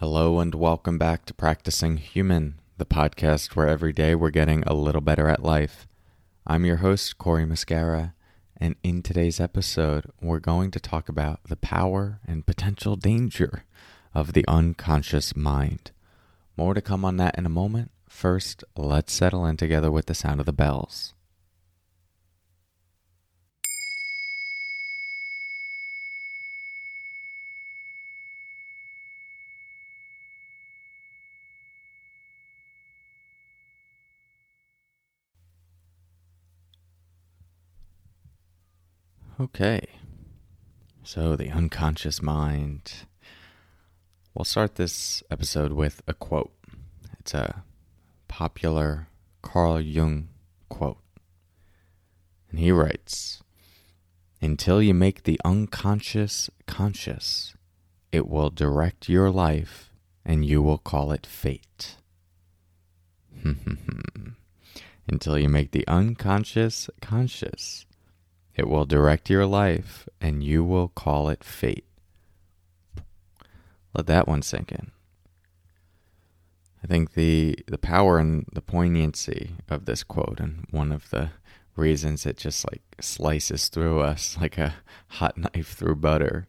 Hello, and welcome back to Practicing Human, the podcast where every day we're getting a little better at life. I'm your host, Cory Muscara, and in today's episode, we're going to talk about the power and potential danger of the unconscious mind. More to come on that in a moment. First, let's settle in together with the sound of the bells. Okay. So, the unconscious mind. We'll start this episode with a quote. It's a popular Carl Jung quote. And he writes Until you make the unconscious conscious, it will direct your life and you will call it fate. Until you make the unconscious conscious, it will direct your life, and you will call it fate. Let that one sink in. I think the the power and the poignancy of this quote, and one of the reasons it just like slices through us like a hot knife through butter,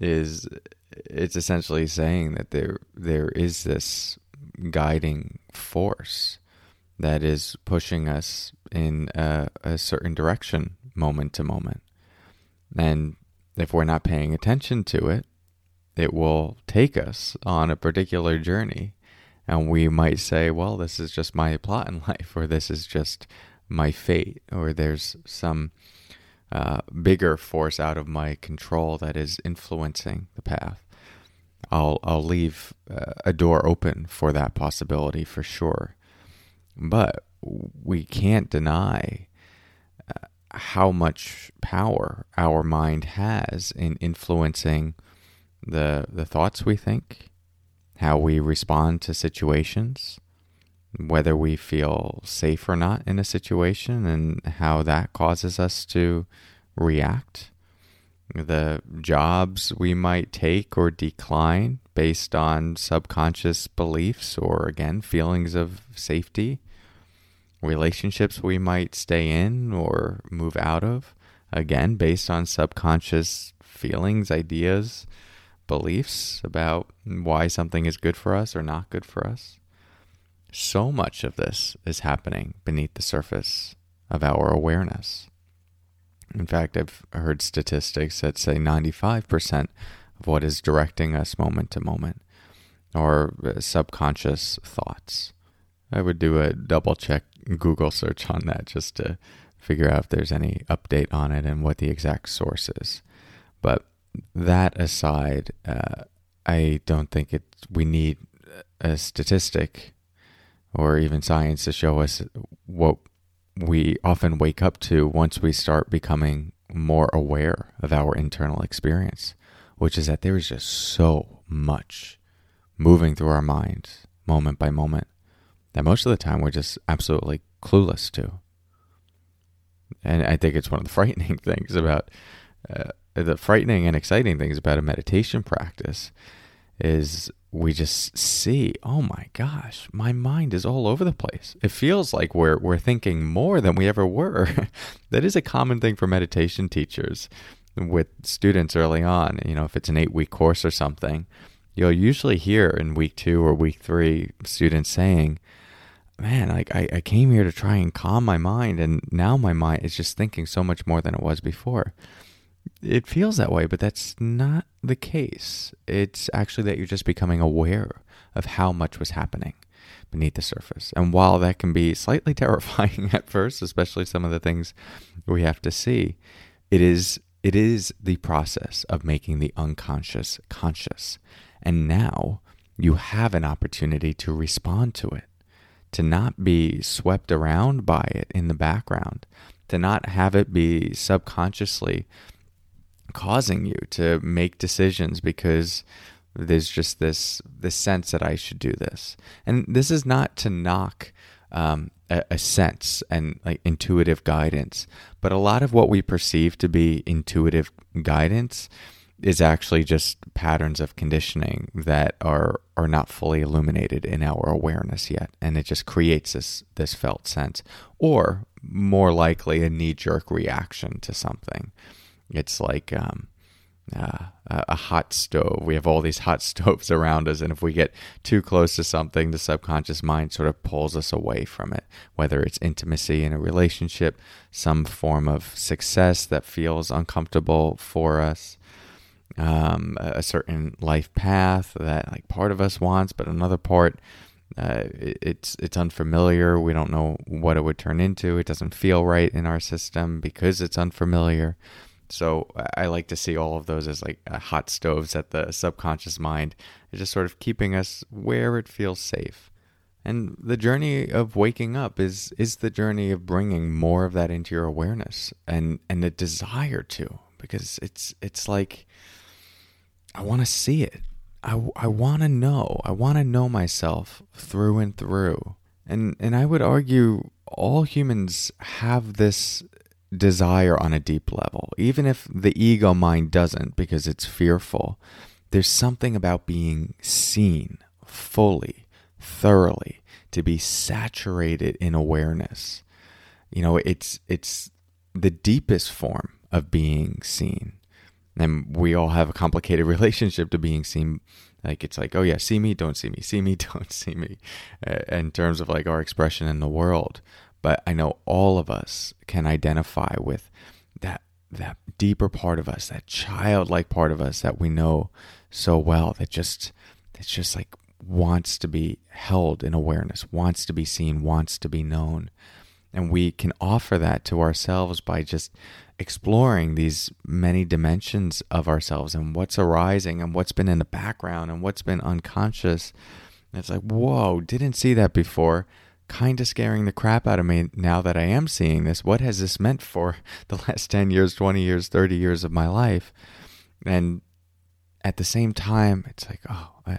is it's essentially saying that there there is this guiding force that is pushing us in a, a certain direction moment to moment. And if we're not paying attention to it, it will take us on a particular journey. And we might say, well, this is just my plot in life, or this is just my fate, or there's some uh, bigger force out of my control that is influencing the path. I'll, I'll leave uh, a door open for that possibility for sure. But we can't deny how much power our mind has in influencing the the thoughts we think, how we respond to situations, whether we feel safe or not in a situation and how that causes us to react, the jobs we might take or decline based on subconscious beliefs or again feelings of safety relationships we might stay in or move out of, again, based on subconscious feelings, ideas, beliefs about why something is good for us or not good for us. So much of this is happening beneath the surface of our awareness. In fact, I've heard statistics that say 95% of what is directing us moment to moment are uh, subconscious thoughts. I would do a double check Google search on that just to figure out if there's any update on it and what the exact source is. But that aside, uh, I don't think it. We need a statistic or even science to show us what we often wake up to once we start becoming more aware of our internal experience, which is that there is just so much moving through our minds moment by moment that most of the time we're just absolutely clueless to. And I think it's one of the frightening things about uh, the frightening and exciting things about a meditation practice is we just see, oh my gosh, my mind is all over the place. It feels like we're we're thinking more than we ever were. that is a common thing for meditation teachers with students early on. You know, if it's an eight week course or something, you'll usually hear in week two or week three students saying, man, like I, I came here to try and calm my mind, and now my mind is just thinking so much more than it was before. It feels that way, but that's not the case. It's actually that you're just becoming aware of how much was happening beneath the surface. And while that can be slightly terrifying at first, especially some of the things we have to see, it is it is the process of making the unconscious conscious. And now you have an opportunity to respond to it to not be swept around by it in the background, to not have it be subconsciously causing you to make decisions because there's just this this sense that I should do this. And this is not to knock um, a, a, sense and like intuitive guidance, but a lot of what we perceive to be intuitive guidance is actually just patterns of conditioning that are are not fully illuminated in our awareness yet and it just creates this this felt sense or more likely a knee jerk reaction to something it's like um, uh, a hot stove. We have all these hot stoves around us, and if we get too close to something, the subconscious mind sort of pulls us away from it. Whether it's intimacy in a relationship, some form of success that feels uncomfortable for us, um, a certain life path that like part of us wants, but another part. Uh, it's it's unfamiliar. We don't know what it would turn into. It doesn't feel right in our system because it's unfamiliar. So I like to see all of those as like uh, hot stoves at the subconscious mind, it's just sort of keeping us where it feels safe. And the journey of waking up is is the journey of bringing more of that into your awareness and and the desire to because it's it's like I want to see it. I, I want to know. I want to know myself through and through. And and I would argue all humans have this desire on a deep level, even if the ego mind doesn't because it's fearful. There's something about being seen fully, thoroughly, to be saturated in awareness. You know, it's it's the deepest form of being seen. And we all have a complicated relationship to being seen. Like it's like, oh yeah, see me, don't see me, see me, don't see me, uh, in terms of like our expression in the world but I know all of us can identify with that that deeper part of us, that childlike part of us that we know so well that just that just like wants to be held in awareness, wants to be seen, wants to be known. And we can offer that to ourselves by just exploring these many dimensions of ourselves and what's arising and what's been in the background and what's been unconscious. And it's like, whoa, didn't see that before kind of scaring the crap out of me now that I am seeing this. What has this meant for the last 10 years, 20 years, 30 years of my life? And at the same time, it's like, oh, uh,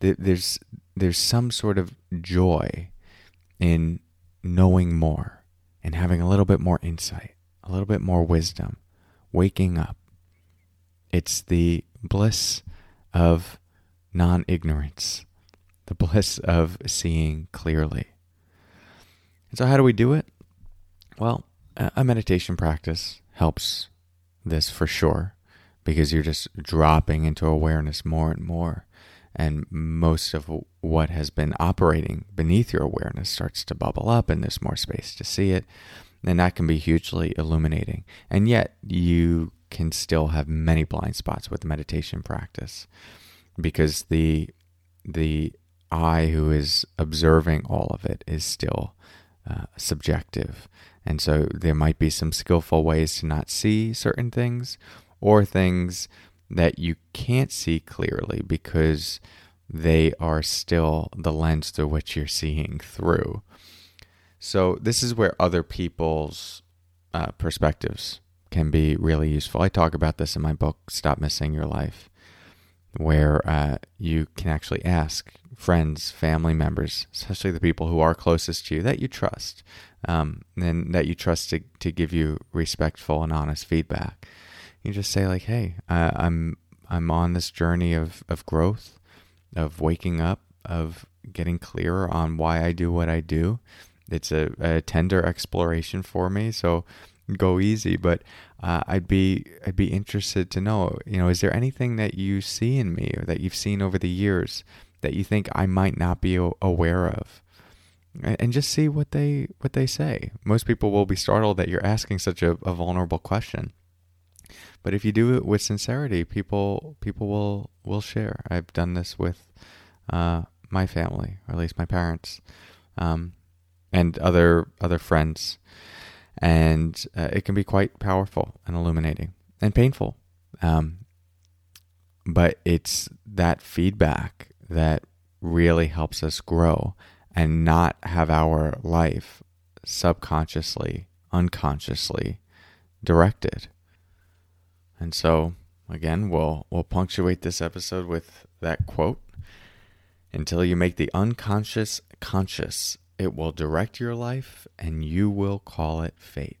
th- there's there's some sort of joy in knowing more and having a little bit more insight, a little bit more wisdom, waking up. It's the bliss of non ignorance, the bliss of seeing clearly. And so, how do we do it? Well, a meditation practice helps this for sure because you're just dropping into awareness more and more. And most of what has been operating beneath your awareness starts to bubble up, and there's more space to see it. And that can be hugely illuminating. And yet, you can still have many blind spots with meditation practice because the the eye who is observing all of it is still uh, subjective. And so there might be some skillful ways to not see certain things or things that you can't see clearly because they are still the lens through which you're seeing through. So, this is where other people's uh, perspectives can be really useful. I talk about this in my book, Stop Missing Your Life, where uh, you can actually ask friends, family members, especially the people who are closest to you that you trust, um, and that you trust to, to give you respectful and honest feedback. You just say like, "Hey, uh, I'm I'm on this journey of of growth, of waking up, of getting clearer on why I do what I do. It's a, a tender exploration for me, so." go easy but uh, i'd be i'd be interested to know you know is there anything that you see in me or that you've seen over the years that you think I might not be aware of and just see what they what they say. Most people will be startled that you're asking such a, a vulnerable question. But if you do it with sincerity, people people will will share. I've done this with uh, my family, or at least my parents, um, and other other friends, and uh, it can be quite powerful and illuminating and painful. Um, but it's that feedback that really helps us grow and not have our life subconsciously, unconsciously directed. And so, again, we'll we'll punctuate this episode with that quote. Until you make the unconscious conscious, it will direct your life and you will call it fate.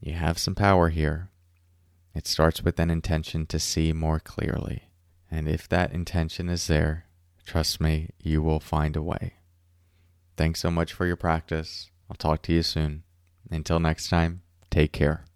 You have some power here. It starts with an intention to see more clearly. And if that intention is there, trust me, you will find a way. Thanks so much for your practice. I'll talk to you soon. Until next time, take care.